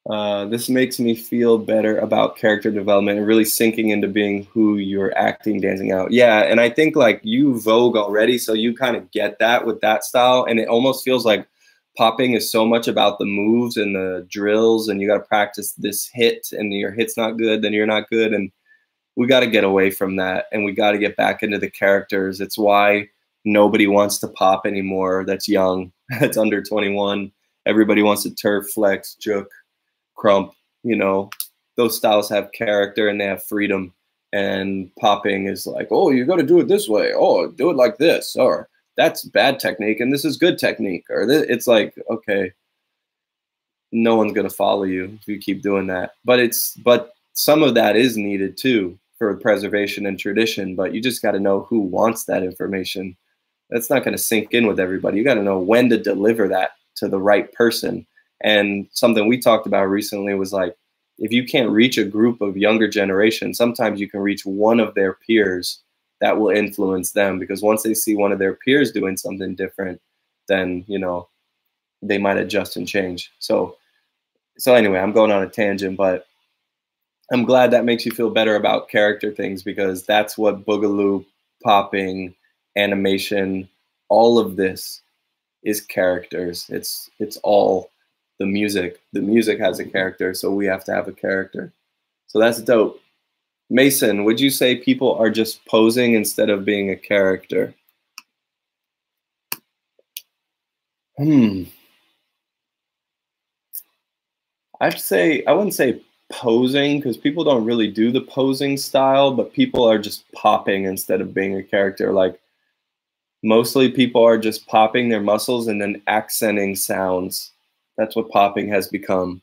Uh, this makes me feel better about character development and really sinking into being who you're acting, dancing out. Yeah, and I think like you Vogue already, so you kind of get that with that style, and it almost feels like popping is so much about the moves and the drills, and you got to practice this hit, and your hit's not good, then you're not good, and we got to get away from that, and we got to get back into the characters. It's why nobody wants to pop anymore. That's young. *laughs* That's under 21. Everybody wants to turf, flex, juke krump, you know, those styles have character and they have freedom. And popping is like, oh, you got to do it this way. Oh, do it like this. Or that's bad technique and this is good technique. Or it's like, okay, no one's going to follow you if you keep doing that. But it's, but some of that is needed too for preservation and tradition. But you just got to know who wants that information. That's not going to sink in with everybody. You got to know when to deliver that to the right person and something we talked about recently was like, if you can't reach a group of younger generation, sometimes you can reach one of their peers that will influence them because once they see one of their peers doing something different, then, you know, they might adjust and change. So, so anyway, I'm going on a tangent, but I'm glad that makes you feel better about character things because that's what Boogaloo, popping, animation, all of this is characters. It's it's all the music. The music has a character, so we have to have a character. So that's dope. Mason, would you say people are just posing instead of being a character? Hmm. I'd say I wouldn't say posing because people don't really do the posing style, but people are just popping instead of being a character. Like mostly people are just popping their muscles and then accenting sounds. That's what popping has become.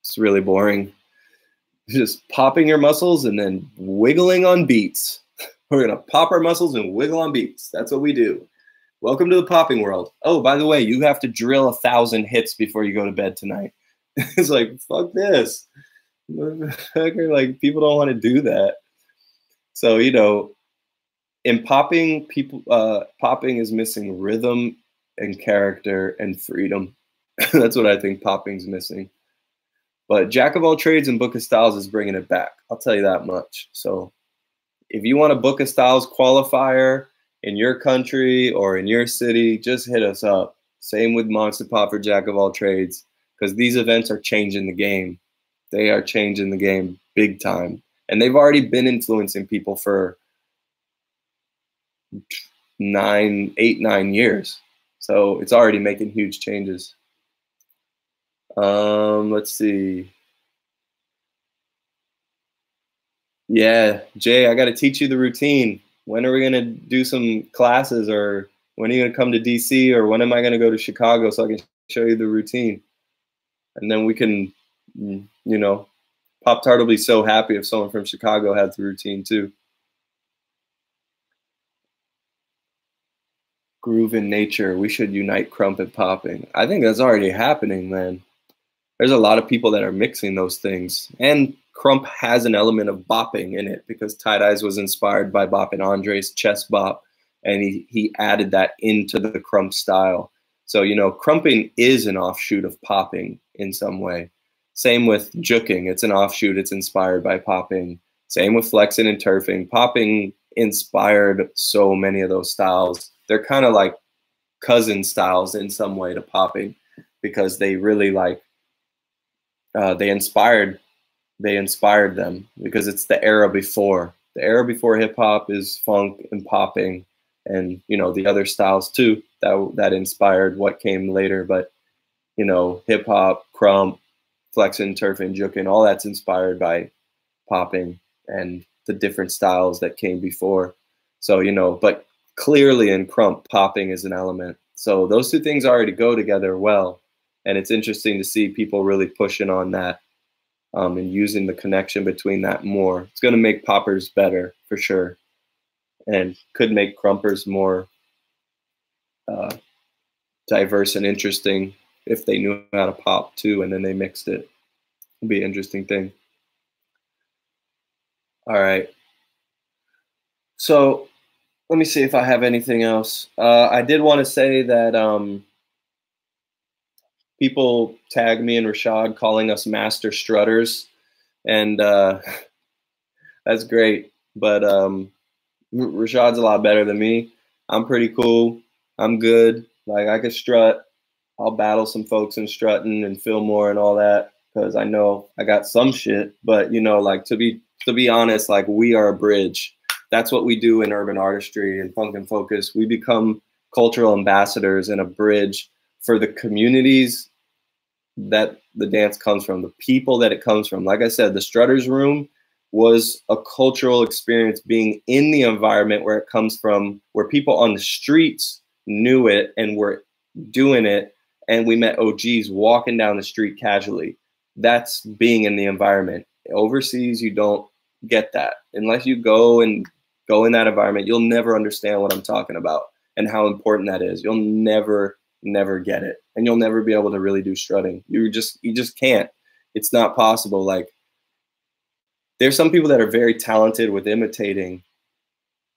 It's really boring. *laughs* Just popping your muscles and then wiggling on beats. *laughs* We're going to pop our muscles and wiggle on beats. That's what we do. Welcome to the popping world. Oh, by the way, you have to drill a thousand hits before you go to bed tonight. *laughs* it's like, fuck this. like, people don't want to do that. So, you know, in popping, people, uh, popping is missing rhythm and character and freedom. *laughs* That's what I think popping's missing. But Jack of all trades and Book of Styles is bringing it back. I'll tell you that much. So if you want a Book of Styles qualifier in your country or in your city, just hit us up. Same with Monster Pop for Jack of all trades, because these events are changing the game. They are changing the game big time. And they've already been influencing people for nine, eight, nine years. So it's already making huge changes. Um, let's see. Yeah, Jay, I got to teach you the routine. When are we going to do some classes or when are you going to come to DC or when am I going to go to Chicago so I can show you the routine? And then we can, mm, you know, Pop Tart will be so happy if someone from Chicago has the routine too. Groove in nature. We should unite krump and popping. I think that's already happening, man there's a lot of people that are mixing those things. And Krump has an element of bopping in it because Tight Eyes was inspired by Bop and Andre's chess bop, and he, he added that into the Krump style. So, you know, krumping is an offshoot of popping in some way. Same with juking, it's an offshoot, it's inspired by popping. Same with flexing and turfing. Popping inspired so many of those styles. They're kind of like cousin styles in some way to popping because they really like uh, they inspired they inspired them because it's the era before. The era before hip hop is funk and popping and you know the other styles too that that inspired what came later. But you know hip hop krump flexing turfing juking all that's inspired by popping and the different styles that came before. So you know but clearly in krump popping is an element so those two things already go together well and it's interesting to see people really pushing on that um, and using the connection between that more. It's going to make poppers better for sure. and could make krumpers more uh, diverse and interesting if they knew how to pop too, and then they mixed it. It'd be an interesting thing. All right. So let me see if I have anything else. Uh, I did want to say that um, people tag me and Rashad calling us master strutters, and uh, *laughs* that's great. But um, Rashad's a lot better than me. I'm pretty cool. I'm good. Like I could strut. I'll battle some folks in strutting and Fillmore and all that because I know I got some shit. But you know, like to be to be honest, like we are a bridge. That's what we do in urban artistry and funk and focus. We become cultural ambassadors and a bridge for the communities that the dance comes from, the people that it comes from. Like I said, the Strutters Room was a cultural experience being in the environment where it comes from, where people on the streets knew it and were doing it. And we met OGs walking down the street casually. That's being in the environment. Overseas, you don't get that. Unless you go and go in that environment, you'll never understand what I'm talking about and how important that is. You'll never, never get it. And you'll never be able to really do strutting. You just you just can't. It's not possible. Like there's some people that are very talented with imitating,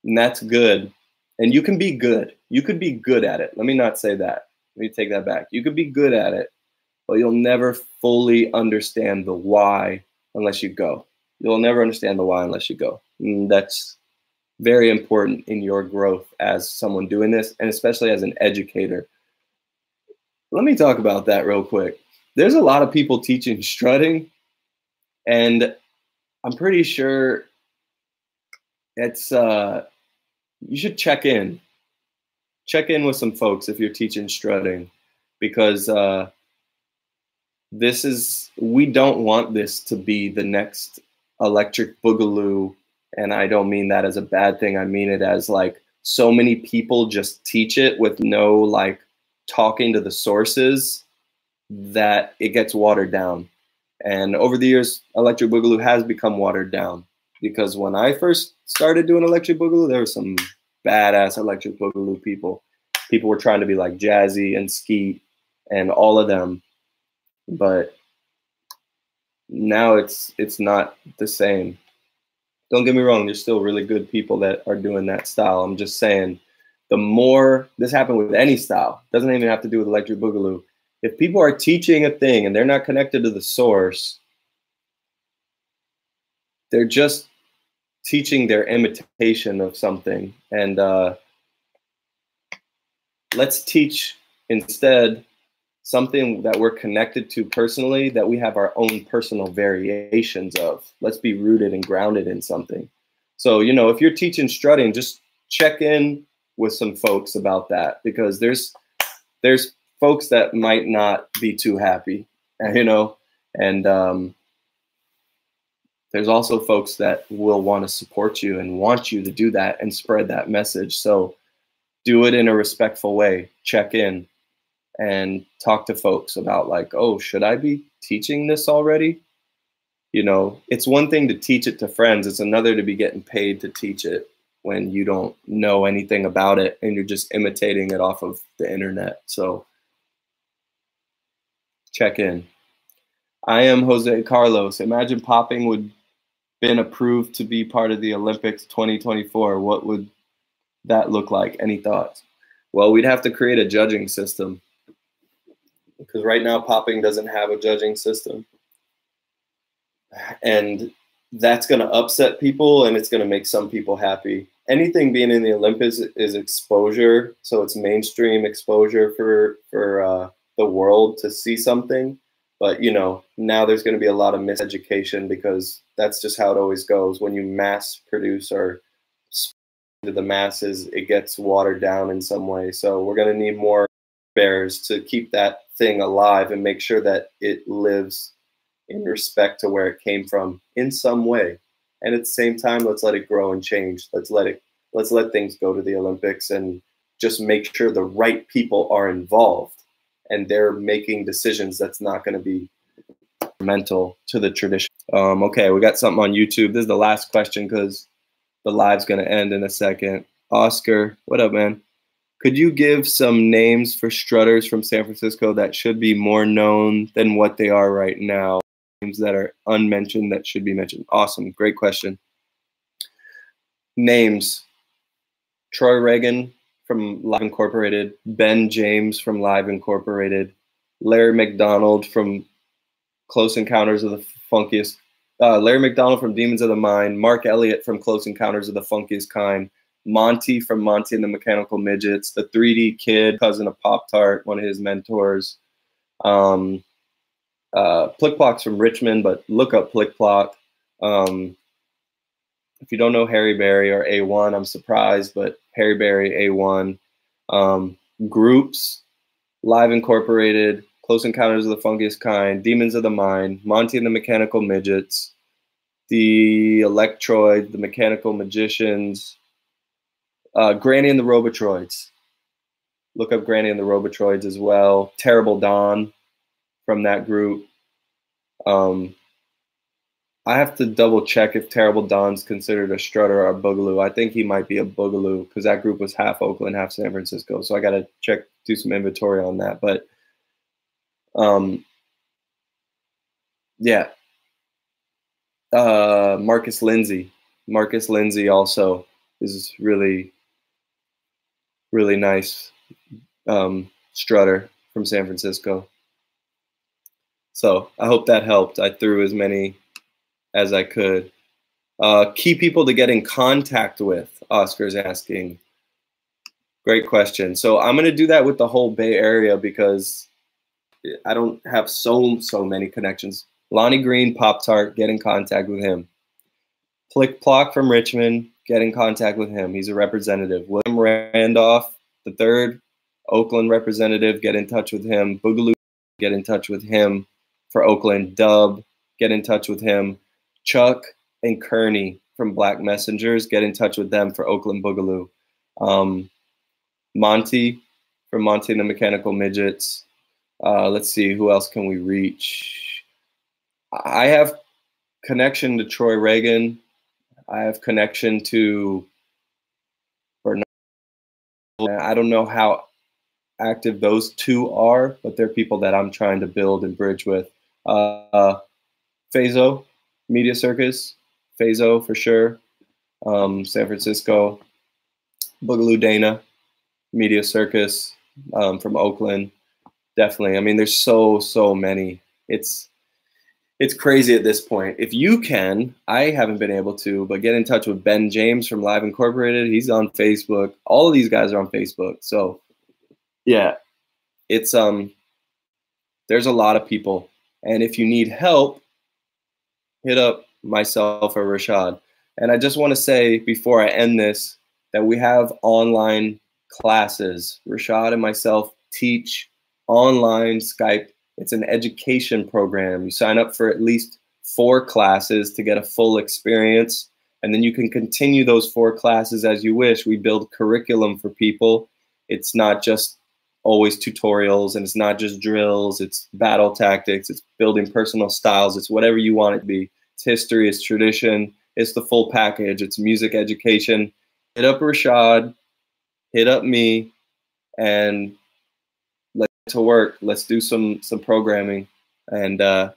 and that's good. And you can be good. You could be good at it. Let me not say that. Let me take that back. You could be good at it, but you'll never fully understand the why unless you go. You'll never understand the why unless you go. And that's very important in your growth as someone doing this, and especially as an educator. Let me talk about that real quick. There's a lot of people teaching strutting, and I'm pretty sure it's uh, you should check in. Check in with some folks if you're teaching strutting, because uh, this is we don't want this to be the next electric boogaloo and i don't mean that as a bad thing. I mean it as like so many people just teach it with no like talking to the sources that it gets watered down. And over the years electric boogaloo has become watered down. Because when i first started doing electric boogaloo there were some badass electric boogaloo people. People were trying to be like jazzy and skeet and all of them. But now it's it's not the same. Don't get me wrong, there's still really good people that are doing that style. I'm just saying the more this happened with any style, doesn't even have to do with electric boogaloo. If people are teaching a thing and they're not connected to the source, they're just teaching their imitation of something. And uh, let's teach instead something that we're connected to personally that we have our own personal variations of. Let's be rooted and grounded in something. So, you know, if you're teaching strutting, just check in with some folks about that because there's there's folks that might not be too happy, *laughs* you know, and um, there's also folks that will want to support you and want you to do that and spread that message. So do it in a respectful way. Check in and talk to folks about like, oh, should I be teaching this already? You know, it's one thing to teach it to friends, it's another to be getting paid to teach it when you don't know anything about it and you're just imitating it off of the internet. So check in. I am Jose Carlos. Imagine popping would been approved to be part of the Olympics 2024. What would that look like? Any thoughts? Well, we'd have to create a judging system because right now popping doesn't have a judging system. And that's going to upset people and it's going to make some people happy. Anything being in the olympics is exposure so it's mainstream exposure for for uh, the world to see something. But you know now there's going to be a lot of miseducation because that's just how it always goes. When you mass produce or to the masses it gets watered down in some way. So we're going to need more bears to keep that thing alive and make sure that it lives in respect to where it came from in some way. And at the same time, let's let it grow and change. Let's let it let's let things go to the Olympics and just make sure the right people are involved and they're making decisions that's not going to be mental to the tradition. Um, okay, we got something on YouTube. This is the last question because the live's going to end in a second. Oscar, what up, man? Could you give some names for strutters from San Francisco that should be more known than what they are right now? Names that are unmentioned that should be mentioned. Awesome. Great question. Names Troy Reagan from Live Incorporated, Ben James from Live Incorporated, Larry McDonald from Close Encounters of the Funkiest, uh, Larry McDonald from Demons of the Mind, Mark Elliott from Close Encounters of the Funkiest Kind, Monty from Monty and the Mechanical Midgets, the 3D Kid, cousin of Pop Tart, one of his mentors. Um, uh, Plickplock's from Richmond, but look up Plickplock. Um, if you don't know Harry Berry or A1, I'm surprised, but Harry Berry, A1. Um, groups, Live Incorporated, Close Encounters of the Funkiest Kind, Demons of the Mind, Monty and the Mechanical Midgets, the Electroid, the Mechanical Magicians, uh, Granny and the Robotroids. Look up Granny and the Robotroids as well. Terrible Don from that group. Um, I have to double check if Terrible Don's considered a strutter or a boogaloo. I think he might be a boogaloo because that group was half Oakland, half San Francisco. So I got to check, do some inventory on that. But um, yeah, uh, Marcus Lindsay. Marcus Lindsay also is really, really nice um, strutter from San Francisco. So I hope that helped. I threw as many as I could. Uh, key people to get in contact with, Oscar's asking. Great question. So I'm going to do that with the whole Bay Area because I don't have so, so many connections. Lonnie Green, Pop Tart, get in contact with him. Plick Plock from Richmond, get in contact with him. He's a representative. William Randolph, the third Oakland representative, get in touch with him. Boogaloo, get in touch with him for Oakland. Dub, get in touch with him. Chuck and Kearney from Black Messengers, get in touch with them for Oakland Boogaloo. Um, Monty from Monty and the Mechanical Midgets. Uh, let's see, who else can we reach? I have connection to Troy Reagan. I have connection to Bernard. I don't know how active those two are, but they're people that I'm trying to build and bridge with. Uh, Fazo, Media Circus, Fazo for sure, um, San Francisco, Boogaloo Dana, Media Circus um, from Oakland. Definitely. I mean, there's so so many. It's it's crazy at this point. If you can, I haven't been able to, but get in touch with Ben James from Live Incorporated. He's on Facebook. All of these guys are on Facebook. So, yeah, it's um, there's a lot of people, and if you need help, hit up myself or Rashad. And I just want to say before I end this that we have online classes. Rashad and myself teach online Skype. It's an education program. You sign up for at least four classes to get a full experience. And then you can continue those four classes as you wish. We build curriculum for people. It's not just always tutorials and it's not just drills, it's battle tactics, it's building personal styles, it's whatever you want it to be. It's history, it's tradition, it's the full package, it's music education. Hit up Rashad, hit up me, and to work. Let's do some some programming. And uh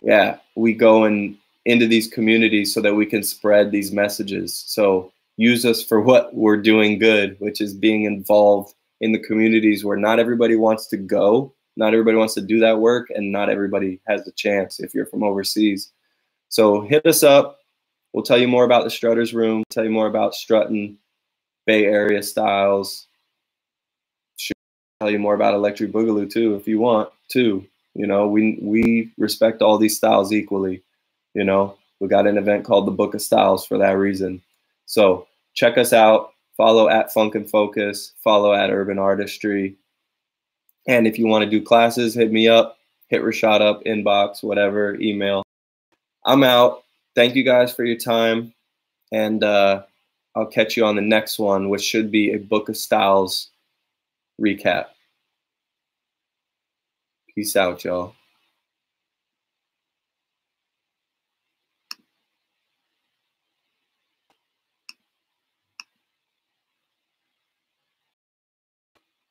yeah, we go and into these communities so that we can spread these messages. So use us for what we're doing good, which is being involved in the communities where not everybody wants to go, not everybody wants to do that work, and not everybody has the chance if you're from overseas. So hit us up. We'll tell you more about the Strutters Room, tell you more about strutting, Bay Area styles. Tell you more about Electric Boogaloo too, if you want to. You know, we we respect all these styles equally. You know, we got an event called the Book of Styles for that reason. So check us out. Follow at Funk and Focus. Follow at Urban Artistry. And if you want to do classes, hit me up. Hit Rashad up, inbox, whatever, email. I'm out. Thank you guys for your time. And uh, I'll catch you on the next one, which should be a Book of Styles recap. Peace out, y'all.